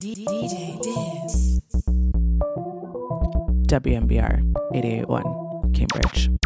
DJ Dibs. WMBR 881 Cambridge.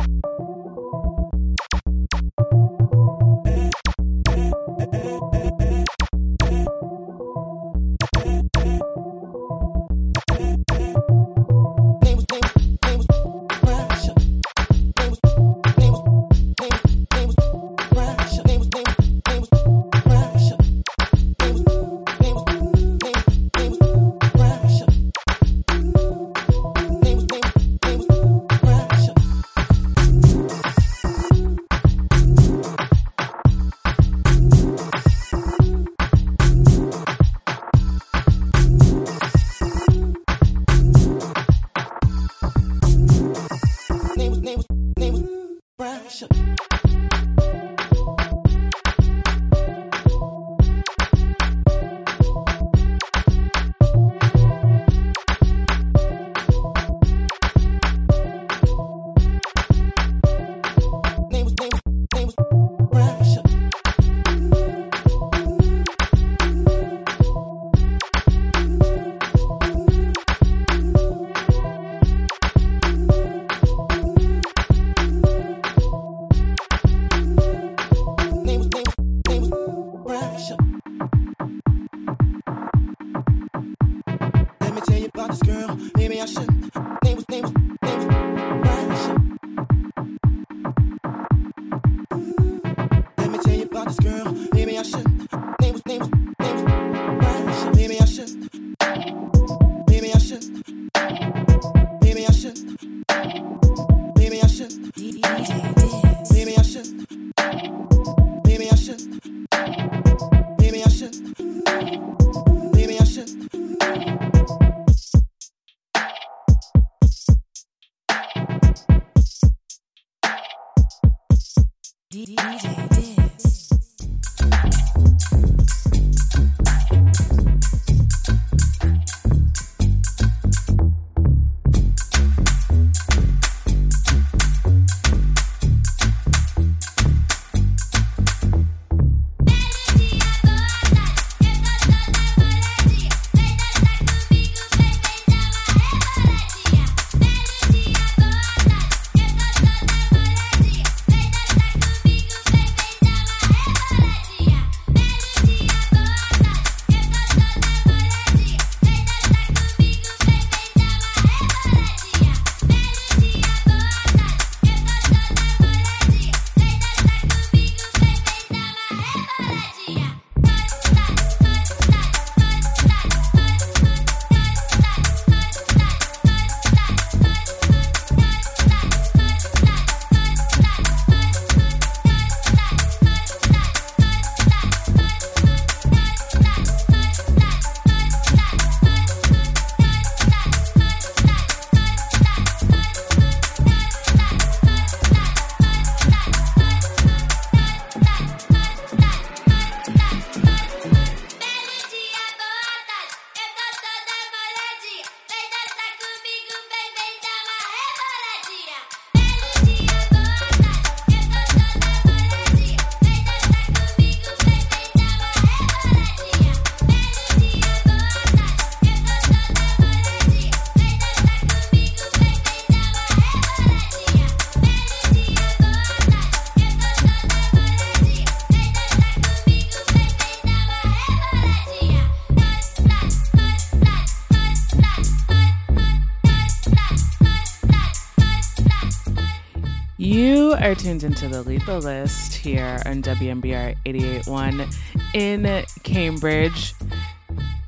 Tuned into the Lethal List here on WMBR 881 in Cambridge.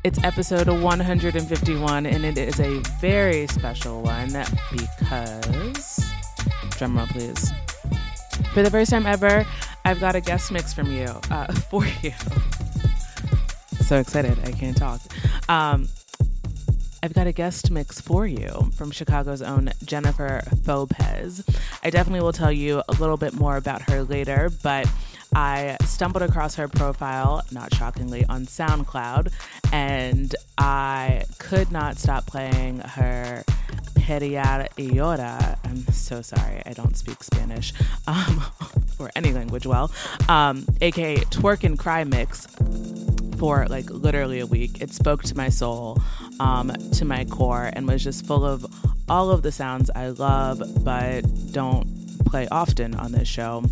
It's episode 151, and it is a very special one because, drumroll please, for the first time ever, I've got a guest mix from you, uh, for you. So excited, I can't talk. Um, I've got a guest mix for you from Chicago's own Jennifer Fauxxpez. I definitely will tell you a little bit more about her later, but I stumbled across her profile, not shockingly, on SoundCloud, and I could not stop playing her Llora. I'm so sorry, I don't speak Spanish um, or any language well, um, aka Twerk and Cry Mix for like literally a week. It spoke to my soul, um, to my core, and was just full of all of the sounds I love but don't play often on this show.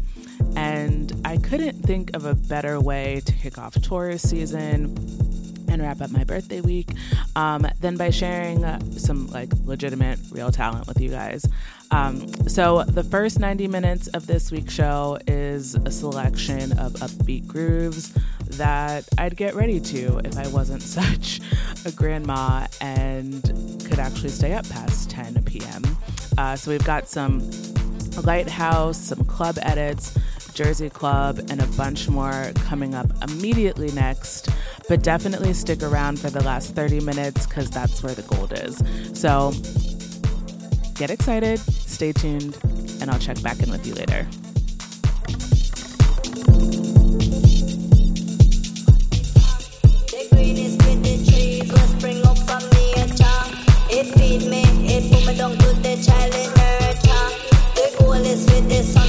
And I couldn't think of a better way to kick off tourist season and wrap up my birthday week um, than by sharing some like legitimate real talent with you guys. Um, so the first 90 minutes of this week's show is a selection of upbeat grooves that I'd get ready to if I wasn't such a grandma and could actually stay up past 10 p.m. Uh, so we've got some Lighthouse, some club edits, Jersey Club, and a bunch more coming up immediately next. But definitely stick around for the last 30 minutes because that's where the gold is. So get excited, stay tuned, and I'll check back in with you later. Feed me, it put me down to the. The goal is with the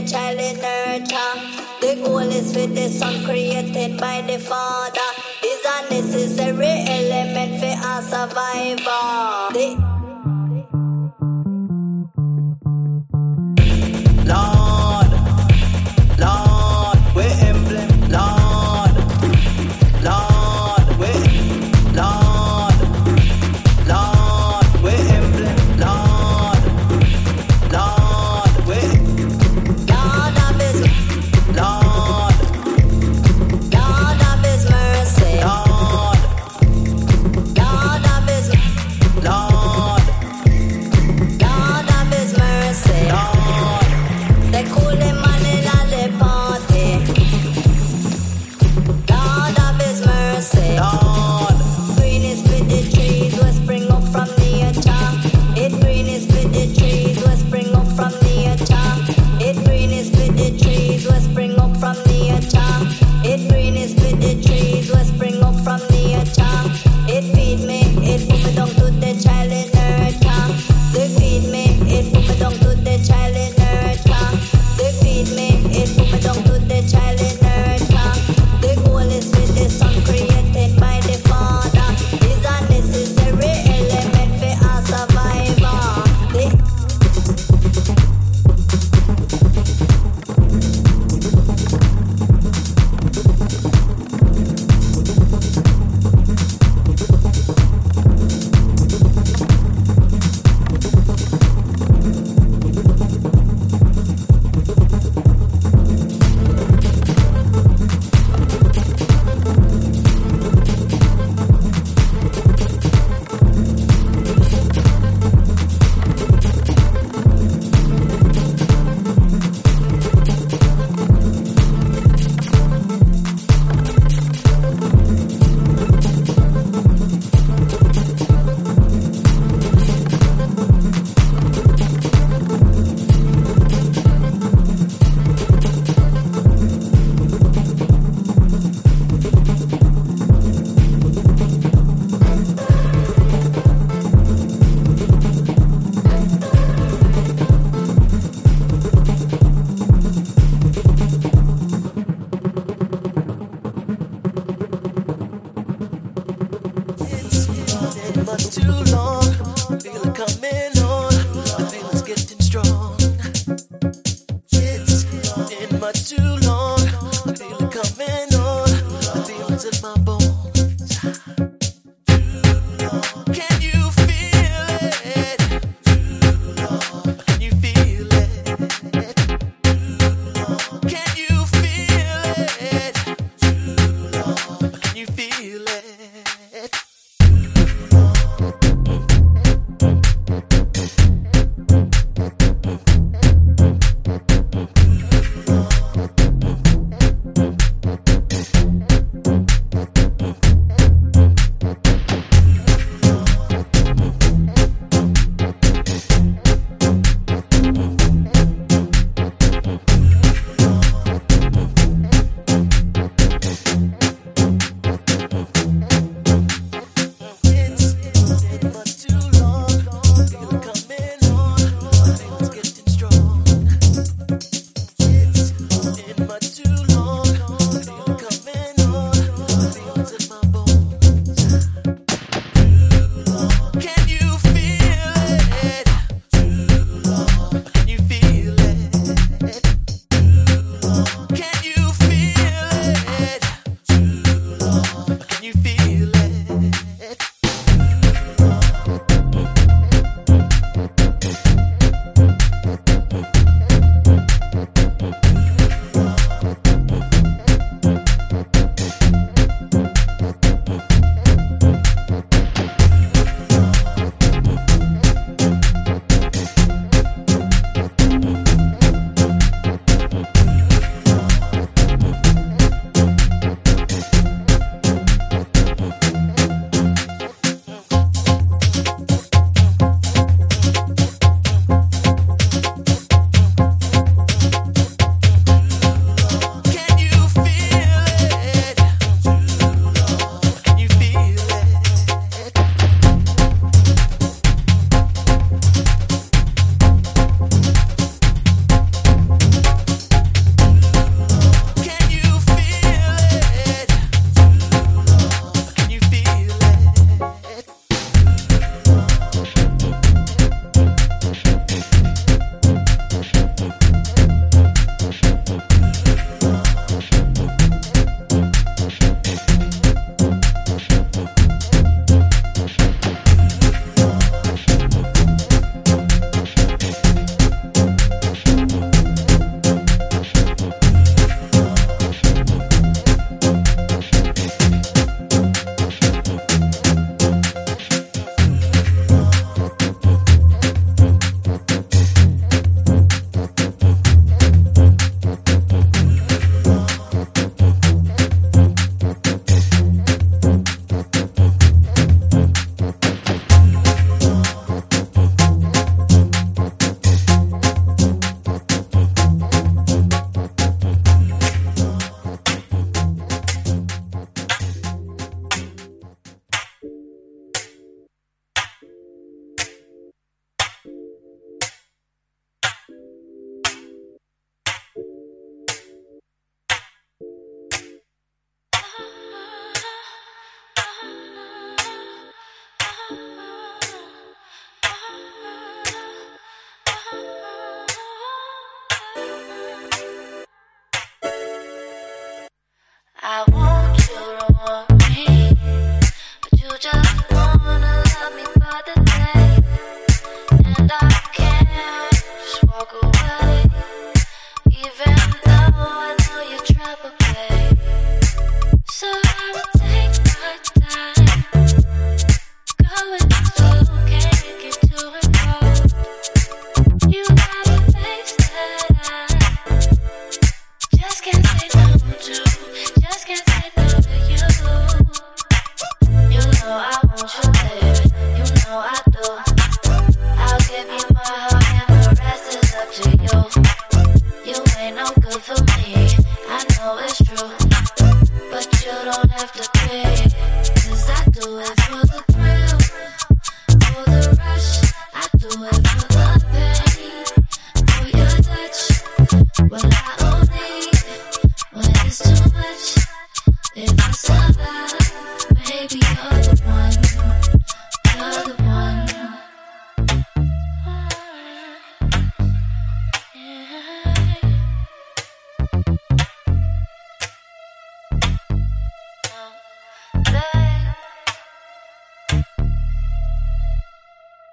the child in. The goal is with the sun created by the Father. Is a necessary element for our survivor. The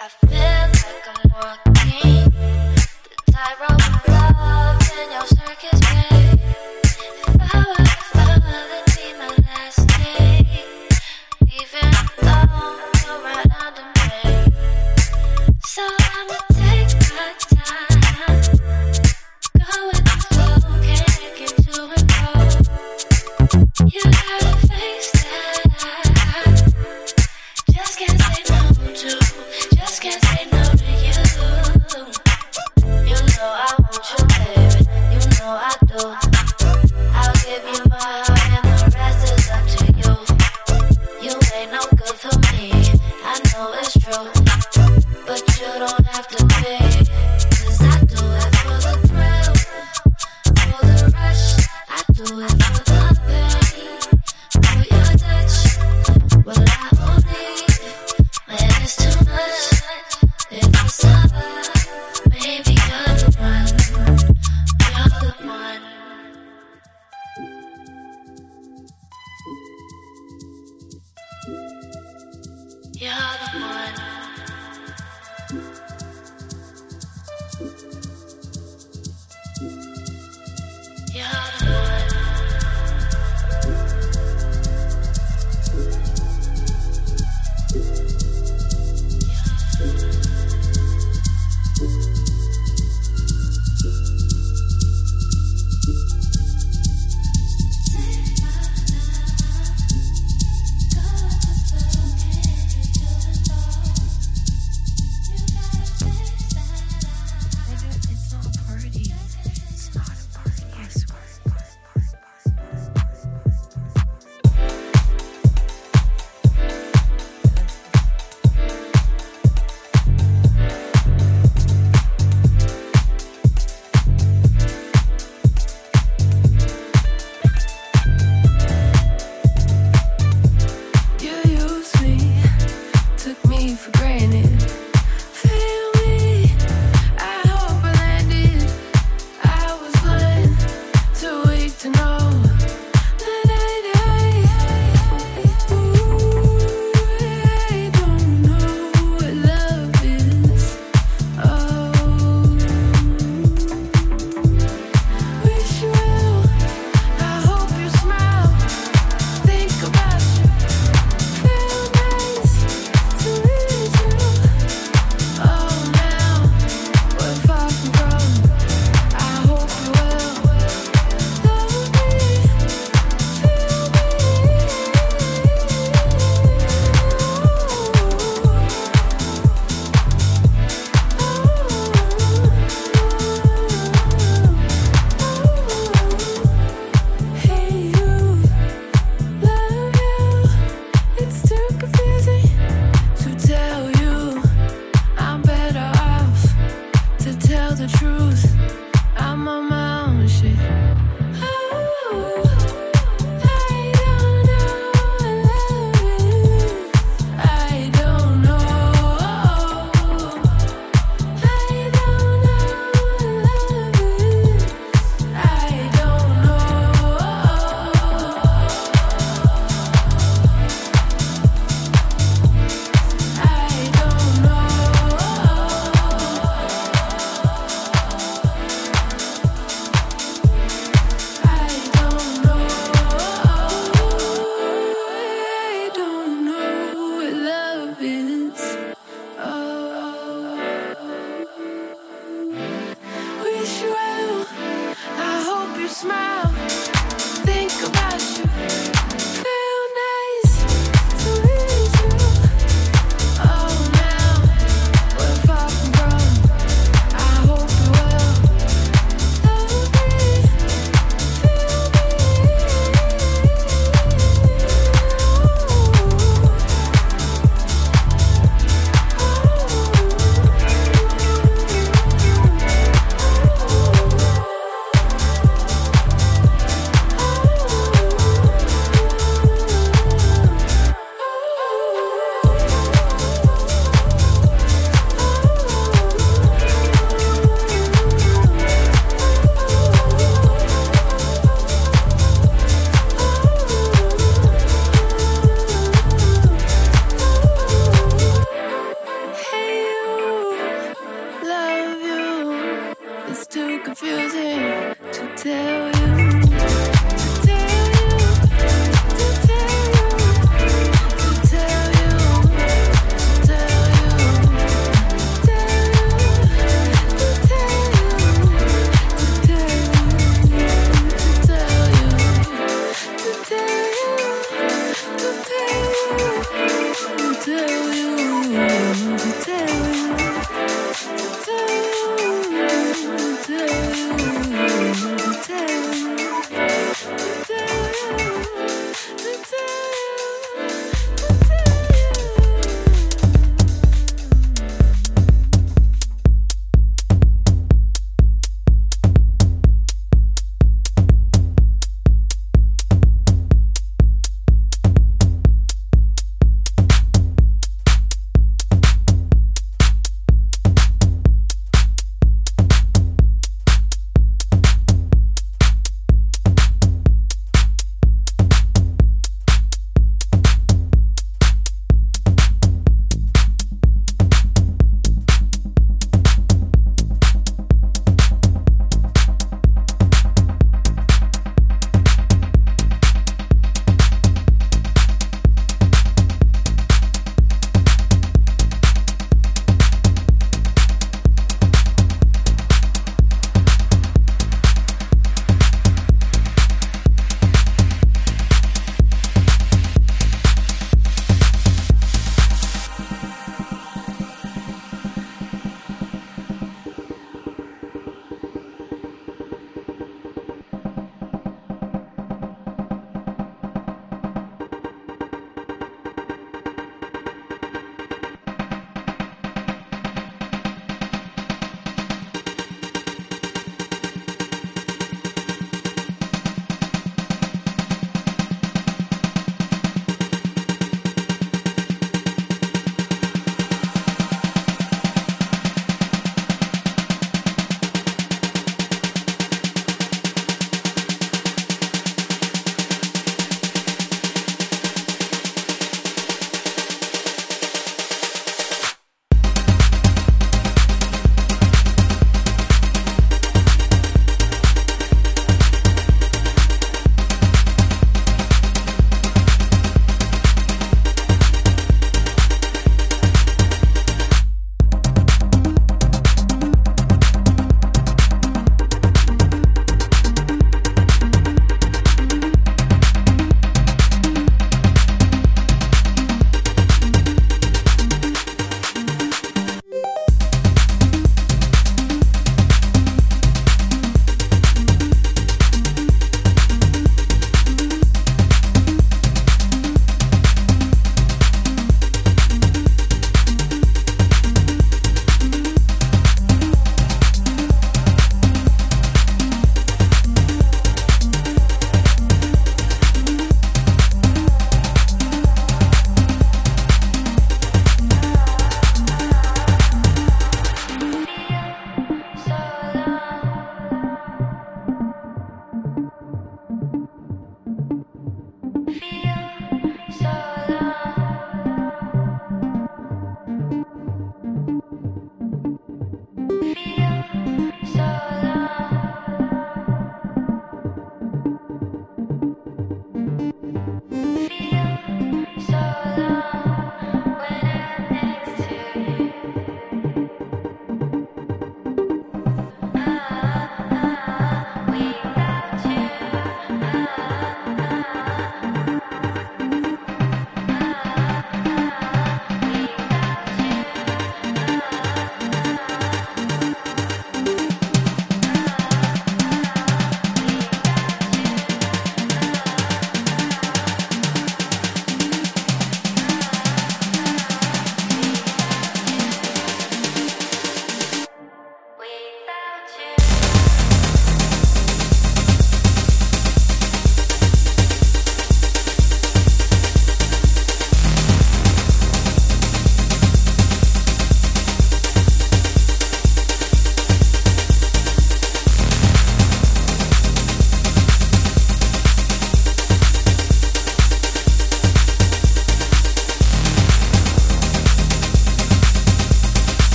I feel like I'm walking. The tightrope of love in your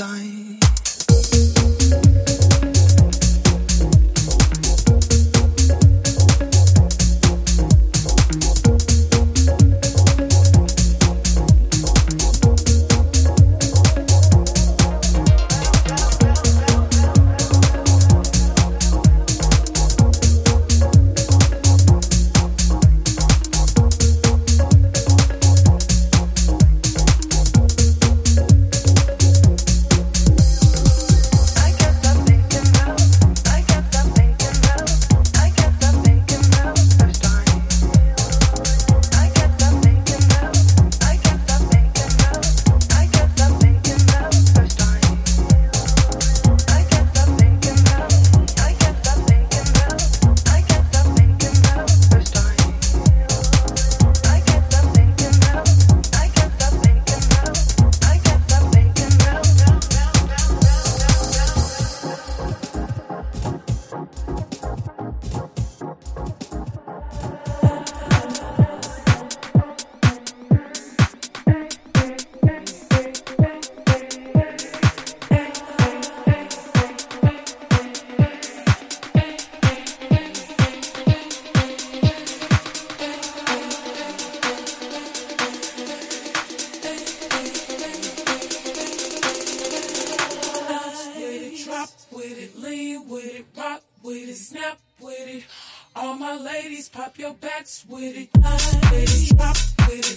about ladies, pop your backs with it. Ladies, pop with it.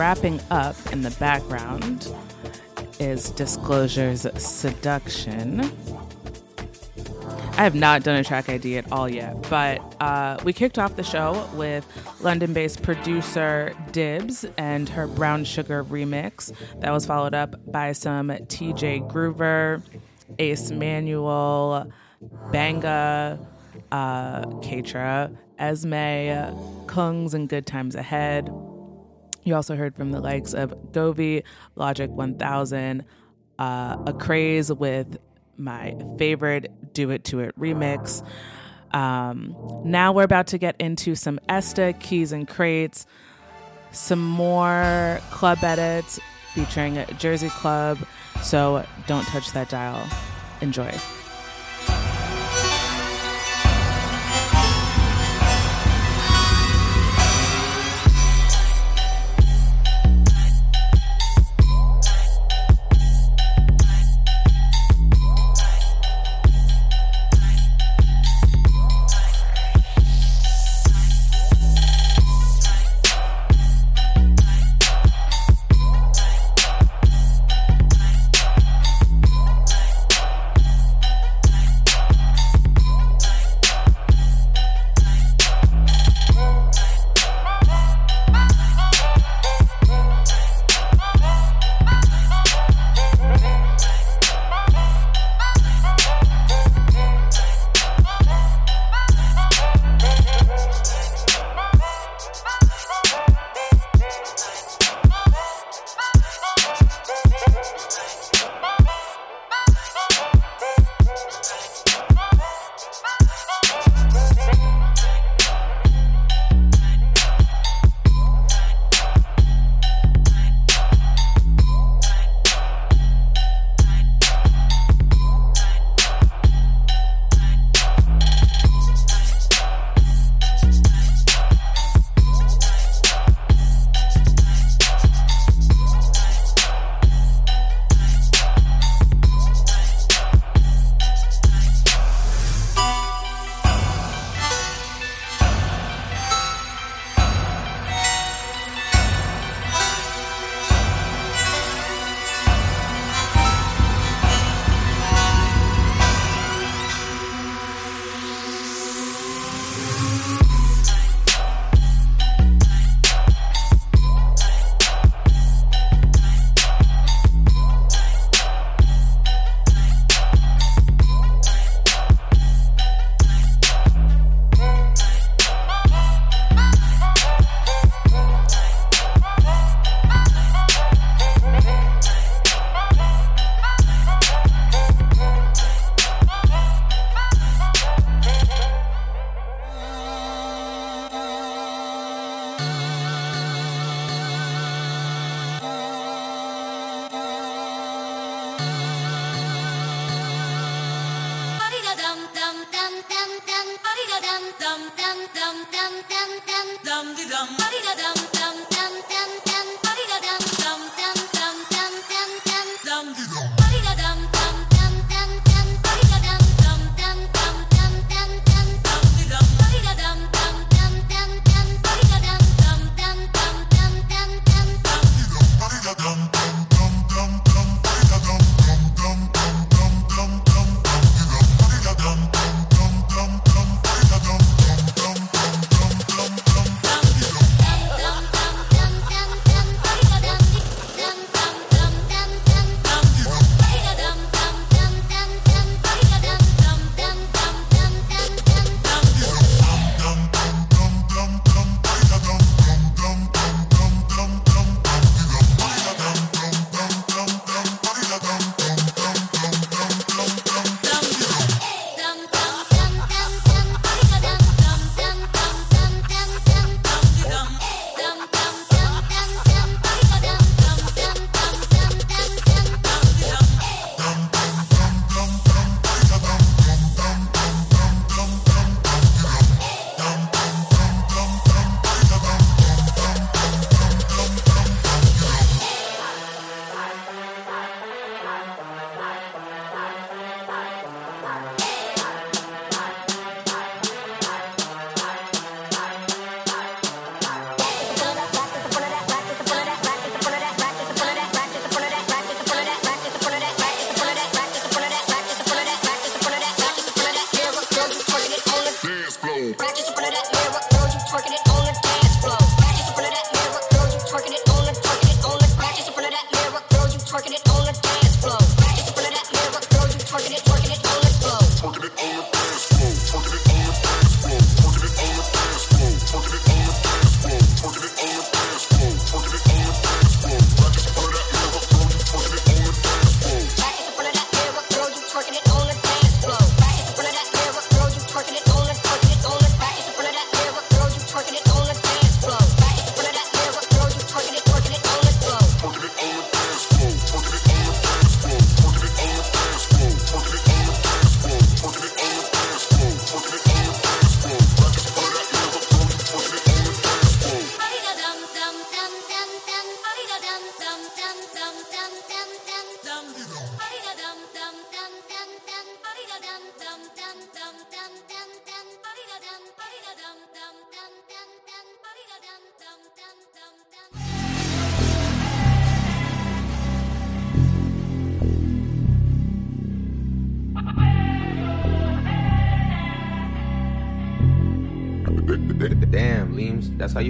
Wrapping up in the background is Disclosure's Seduction. I have not done a track ID at all yet, but uh, we kicked off the show with London based producer Dibs and her Brown Sugar remix. That was followed up by some TJ Groover, Ase Manual, Banga, uh, Keitra, Esme, Kungs, and Good Times Ahead. You also heard from the likes of GOVI, Logic 1000, uh, Acraze with my favorite Do It To It remix. Um, now we're about to get into some Esta, Keys N Krates, some more club edits featuring Jersey Club. So don't touch that dial. Enjoy.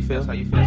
You feel? That's how you feel?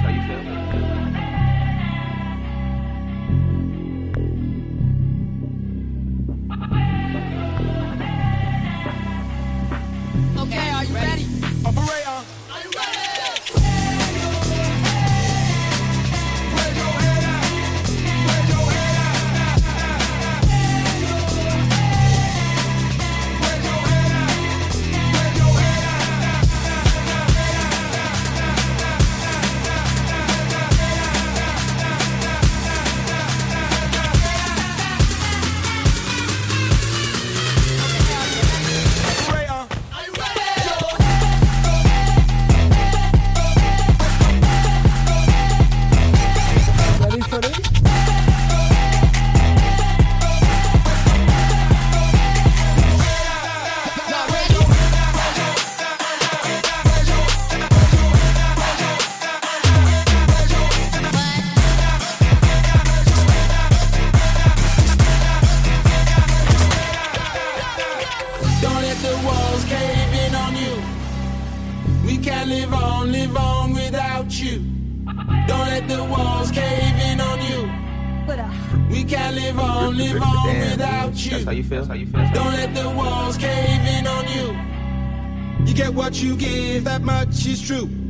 Is true.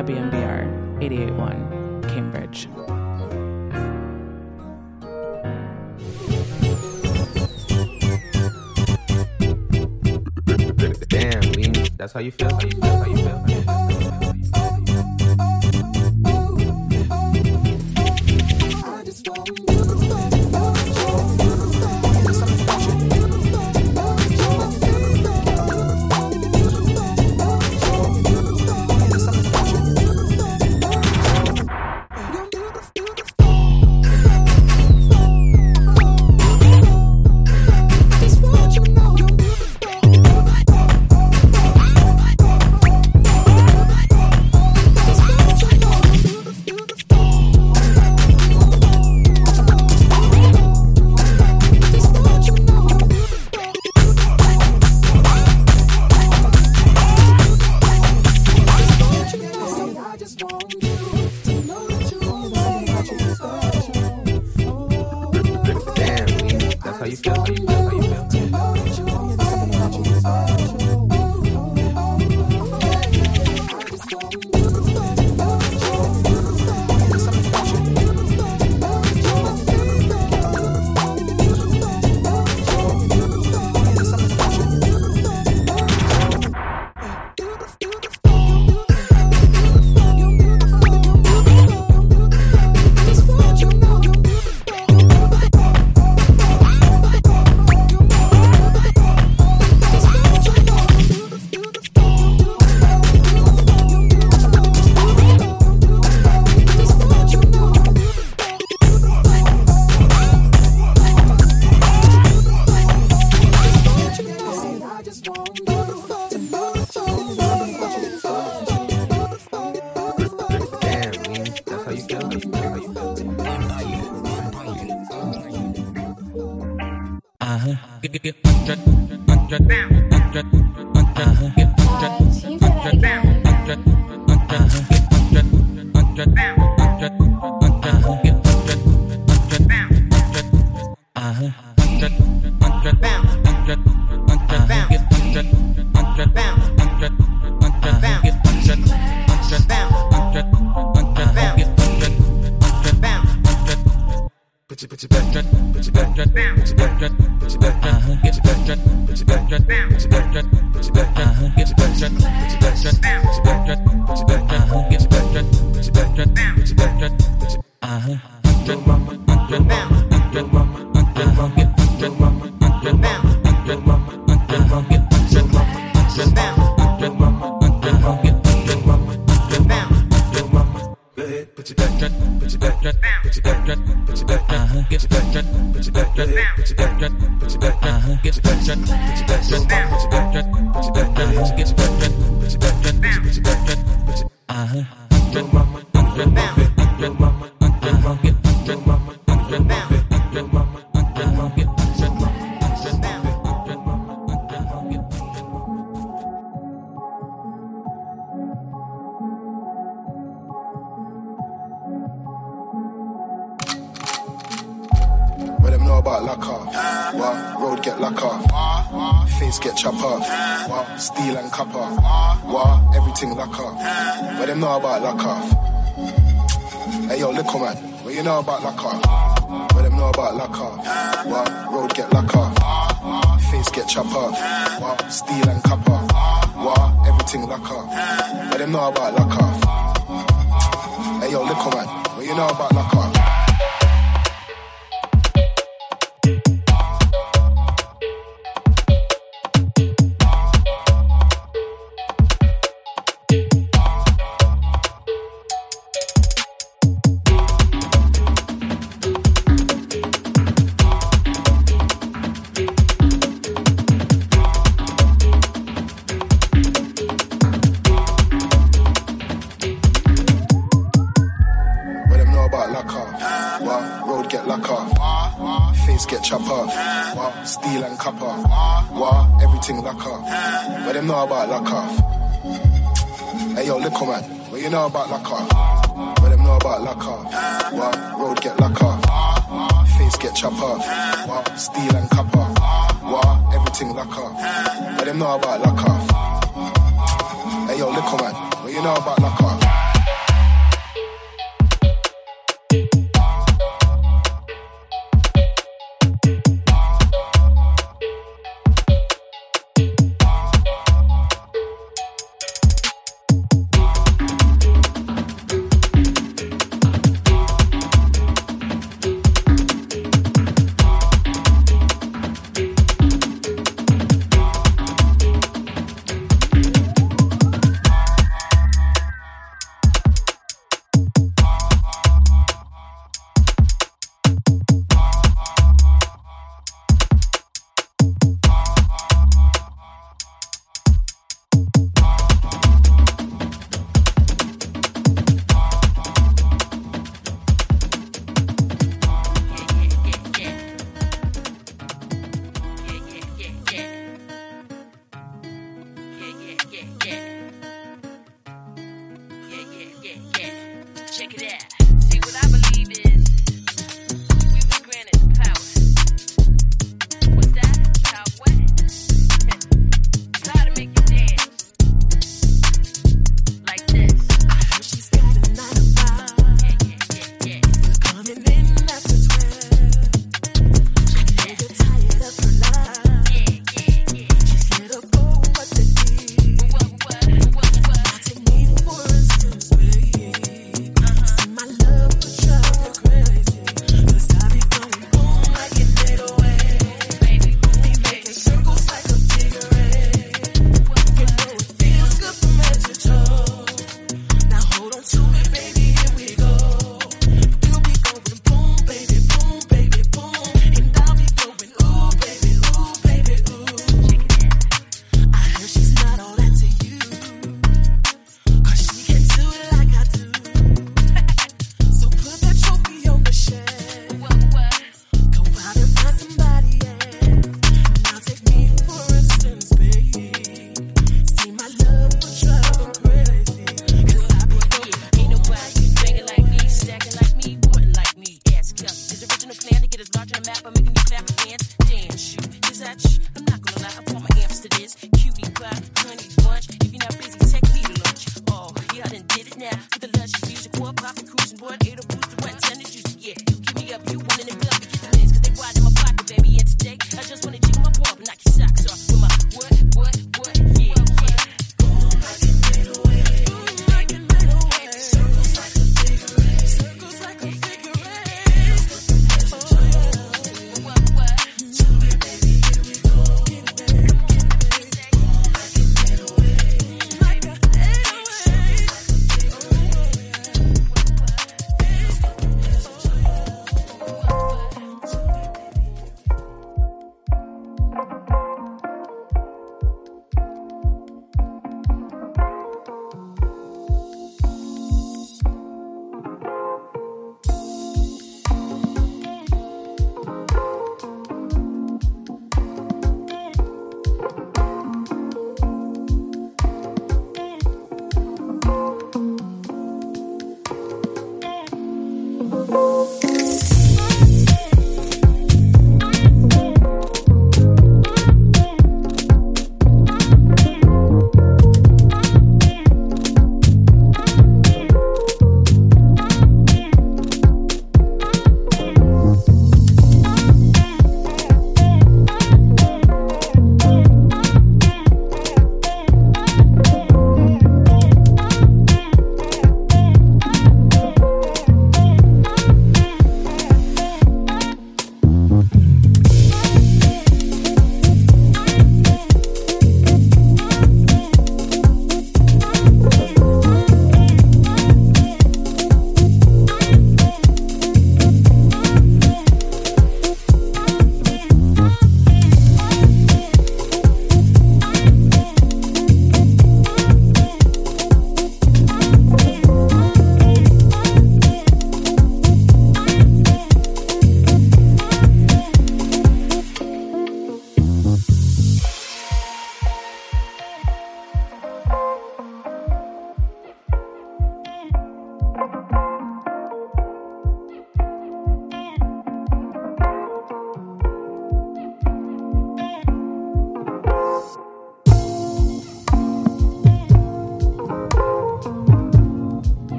WMBR 881 Cambridge. Damn, That's how you feel? How you feel?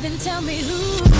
Then tell me who.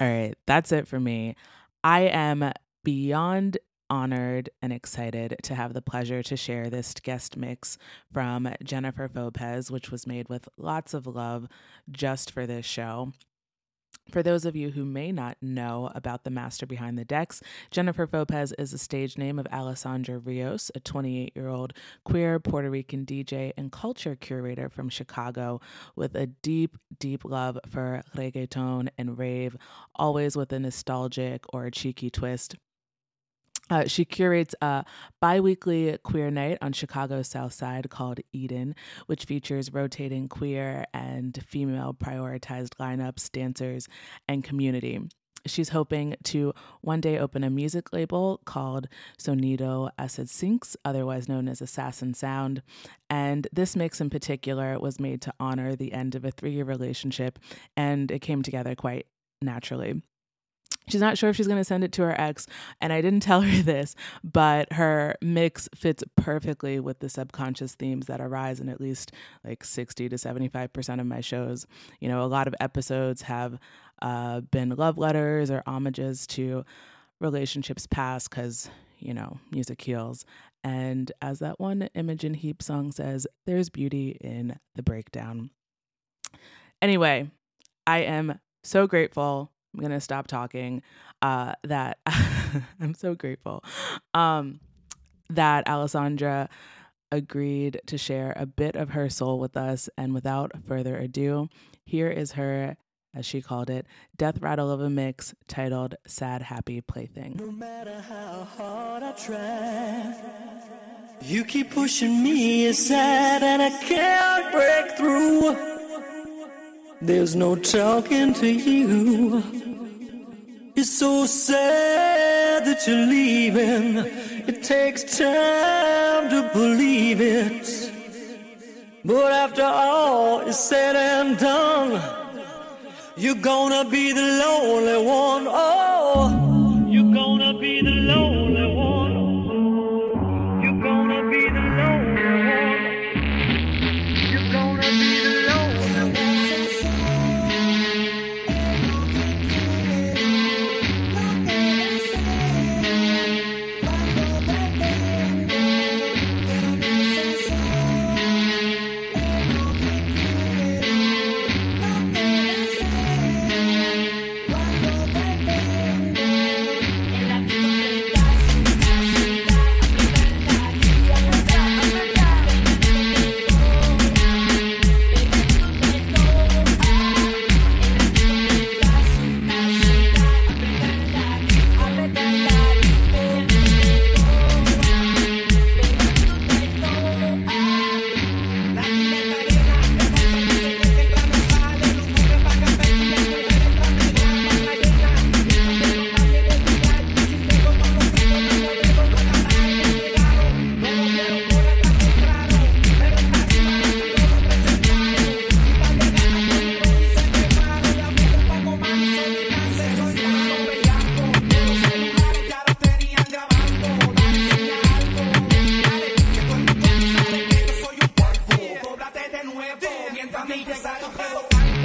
All right, that's it for me. I am beyond honored and excited to have the pleasure to share this guest mix from Jennifer Fauxxpez, which was made with lots of love just for this show. For those of you who may not know about the master behind the decks, Jennifer Fauxxpez is the stage name of Alessandra Rios, a 28 year old queer Puerto Rican DJ and culture curator from Chicago with a deep, deep love for reggaeton and rave, always with a nostalgic or a cheeky twist. Uh, she curates a bi weekly queer night on Chicago's South Side called Eden, which features rotating queer and female prioritized lineups, dancers, and community. She's hoping to one day open a music label called Sonido Asesinx, otherwise known as Assassin Sound. And this mix in particular was made to honor the end of a three year relationship, and it came together quite naturally. She's not sure if she's going to send it to her ex. And I didn't tell her this, but her mix fits perfectly with the subconscious themes that arise in at least like 60 to 75% of my shows. You know, a lot of episodes have uh, been love letters or homages to relationships past because, you know, music heals. And as that one Imogen Heap song says, there's beauty in the breakdown. Anyway, I am so grateful I'm gonna stop talking. Uh, that I'm so grateful um, that Alessandra agreed to share a bit of her soul with us. And without further ado, here is her, as she called it, death rattle of a mix titled "Sad Happy Plaything." No matter how hard I try, You keep pushing me aside and I can't break through. There's no talking to you. It's so sad that you're leaving. It takes time to believe it. But after all is said and done, you're gonna be the lonely one. Oh, Entra nem pro saco pelo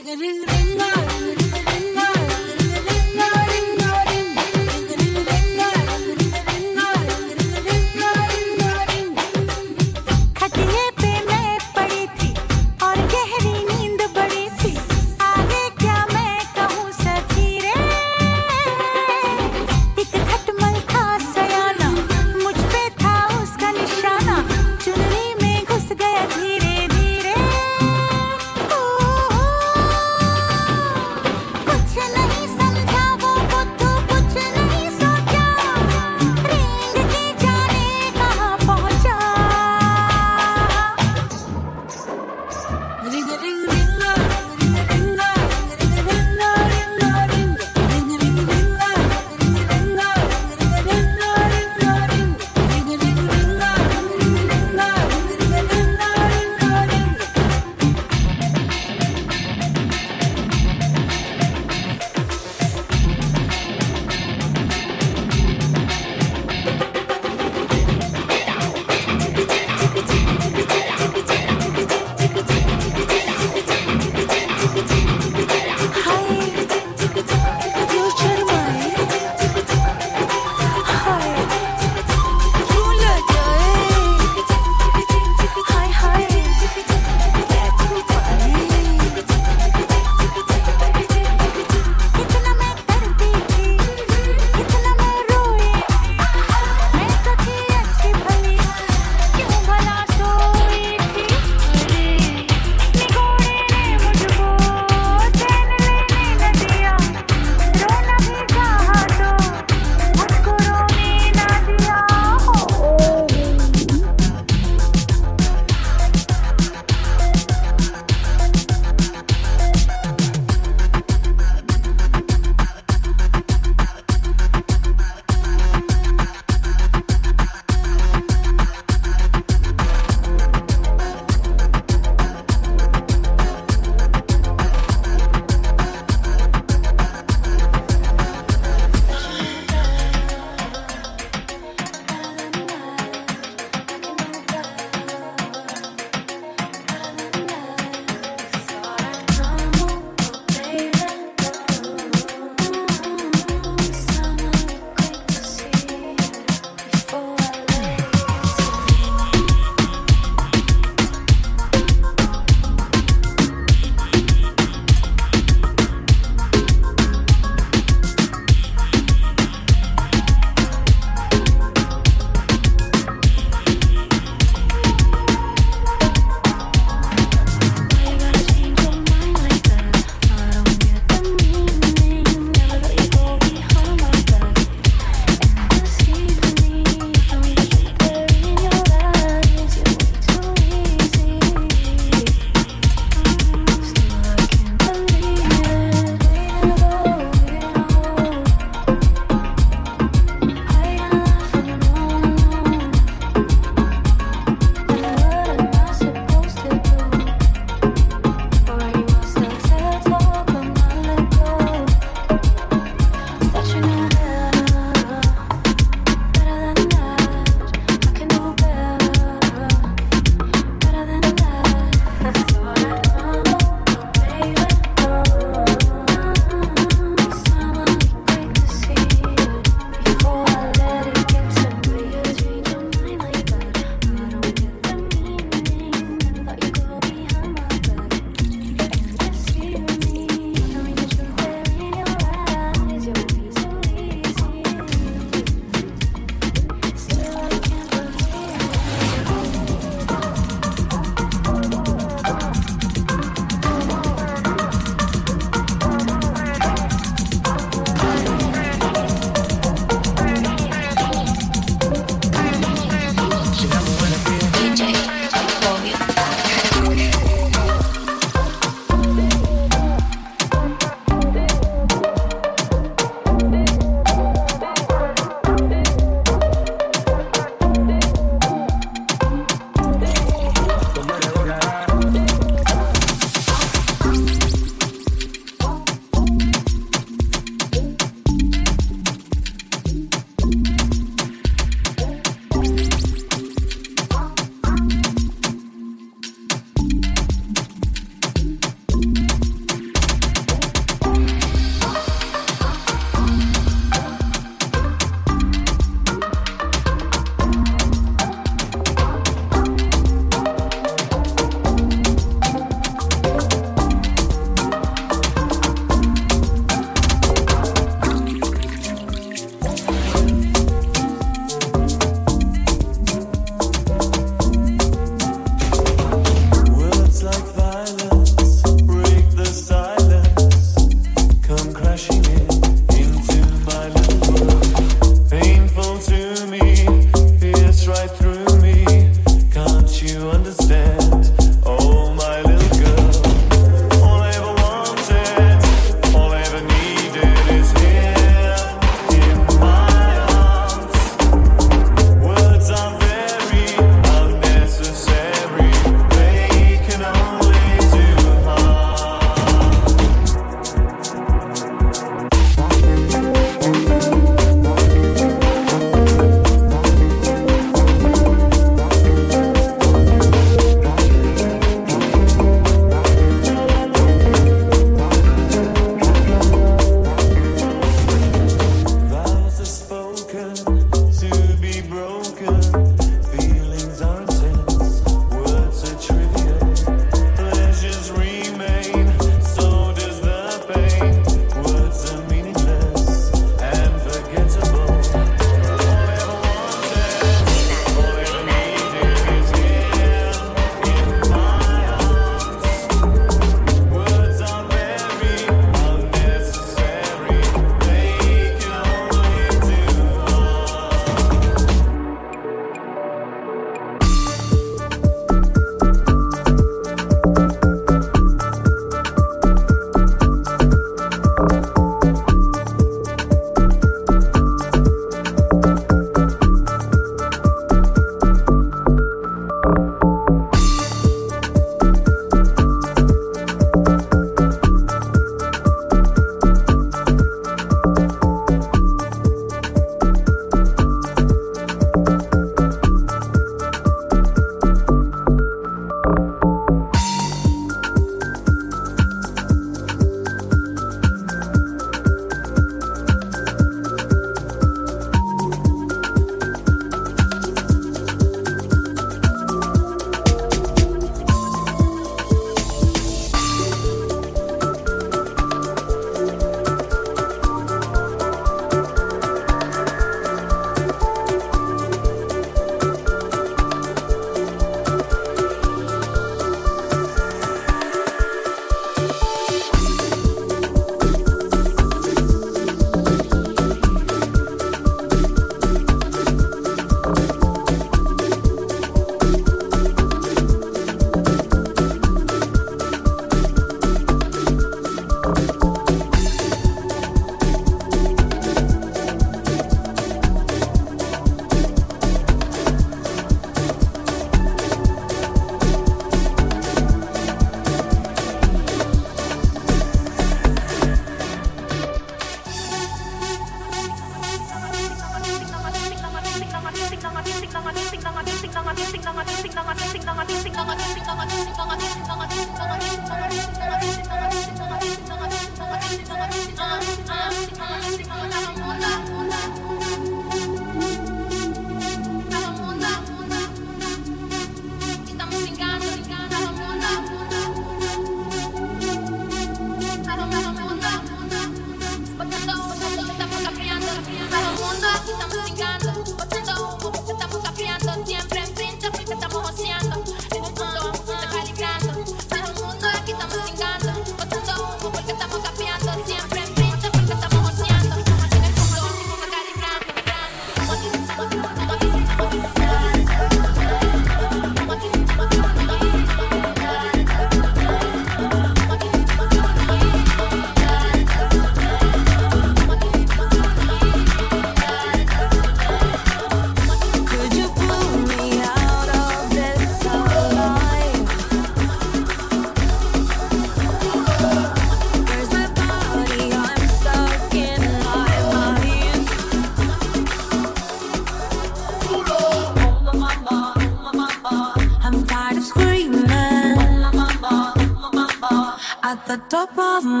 top of my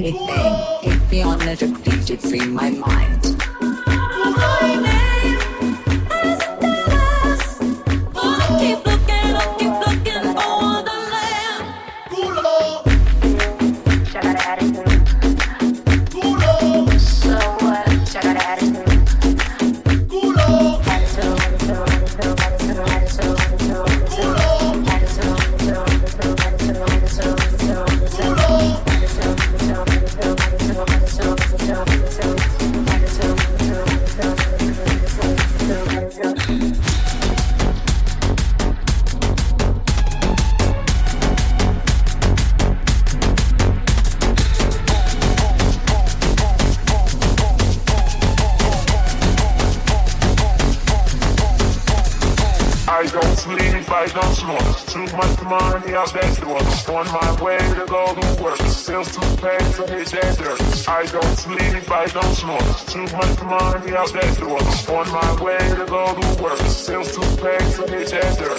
listen I don't snore. Too much money, I'll bet you I'm on my way to go to work. Still too paid for his anger. I don't sleep, I don't snore. Too much money, I'll bet you I'm on my way to go to work. Still too paid for his anger.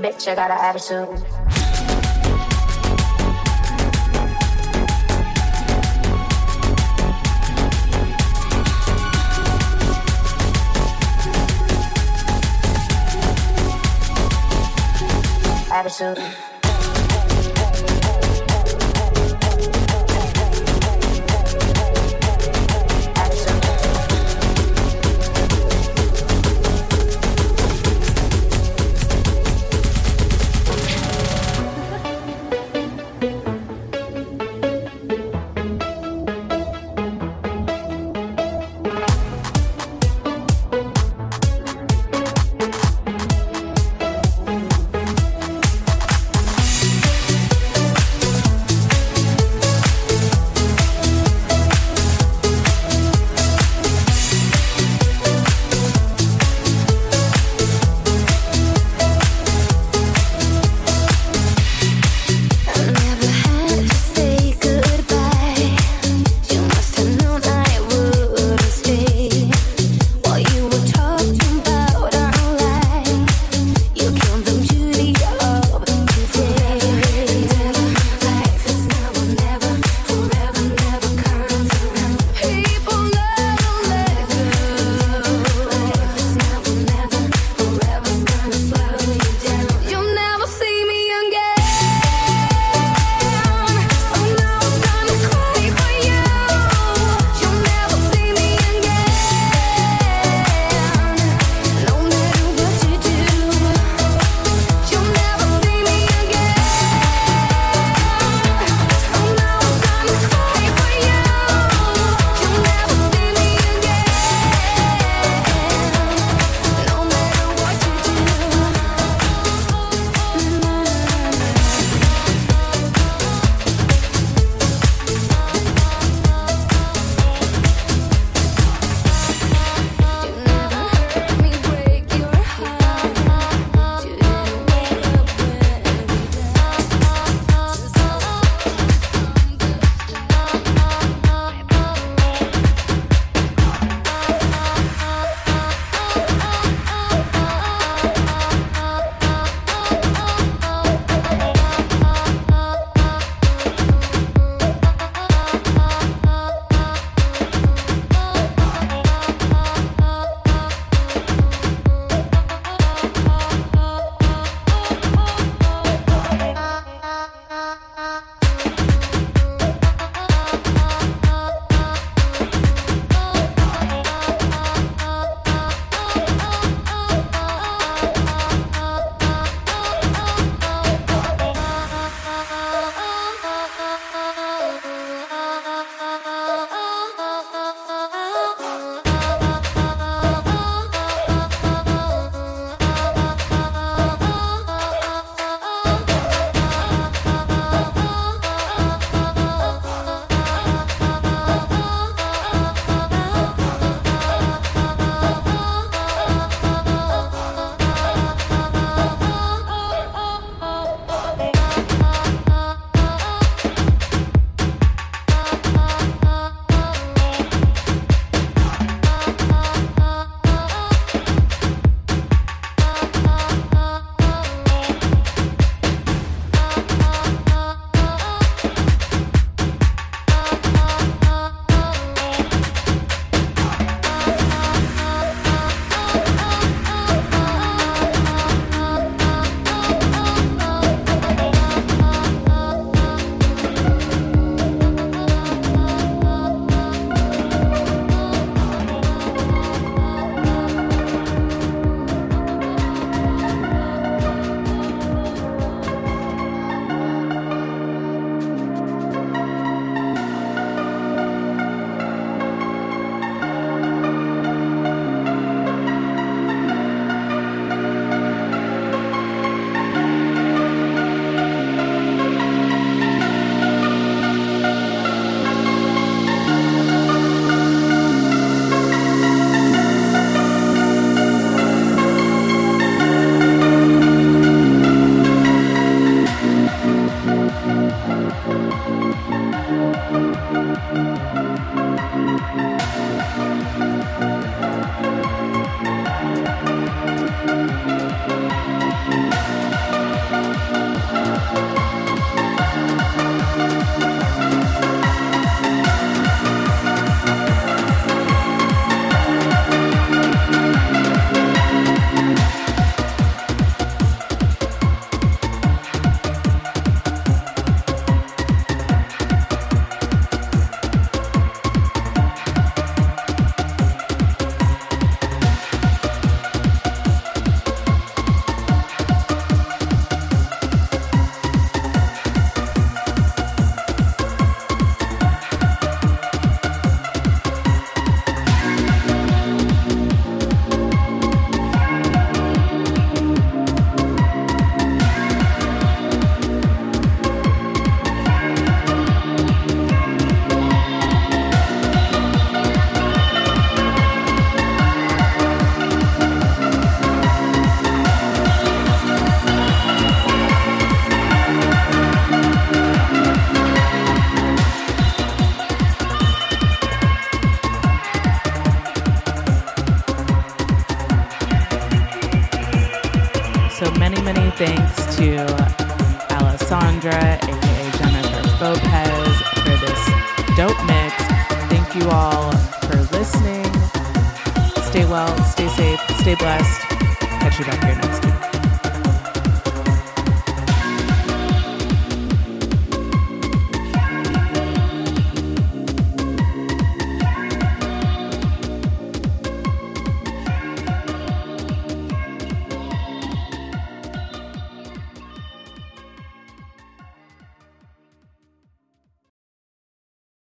Bitch, I got an attitude. Attitude.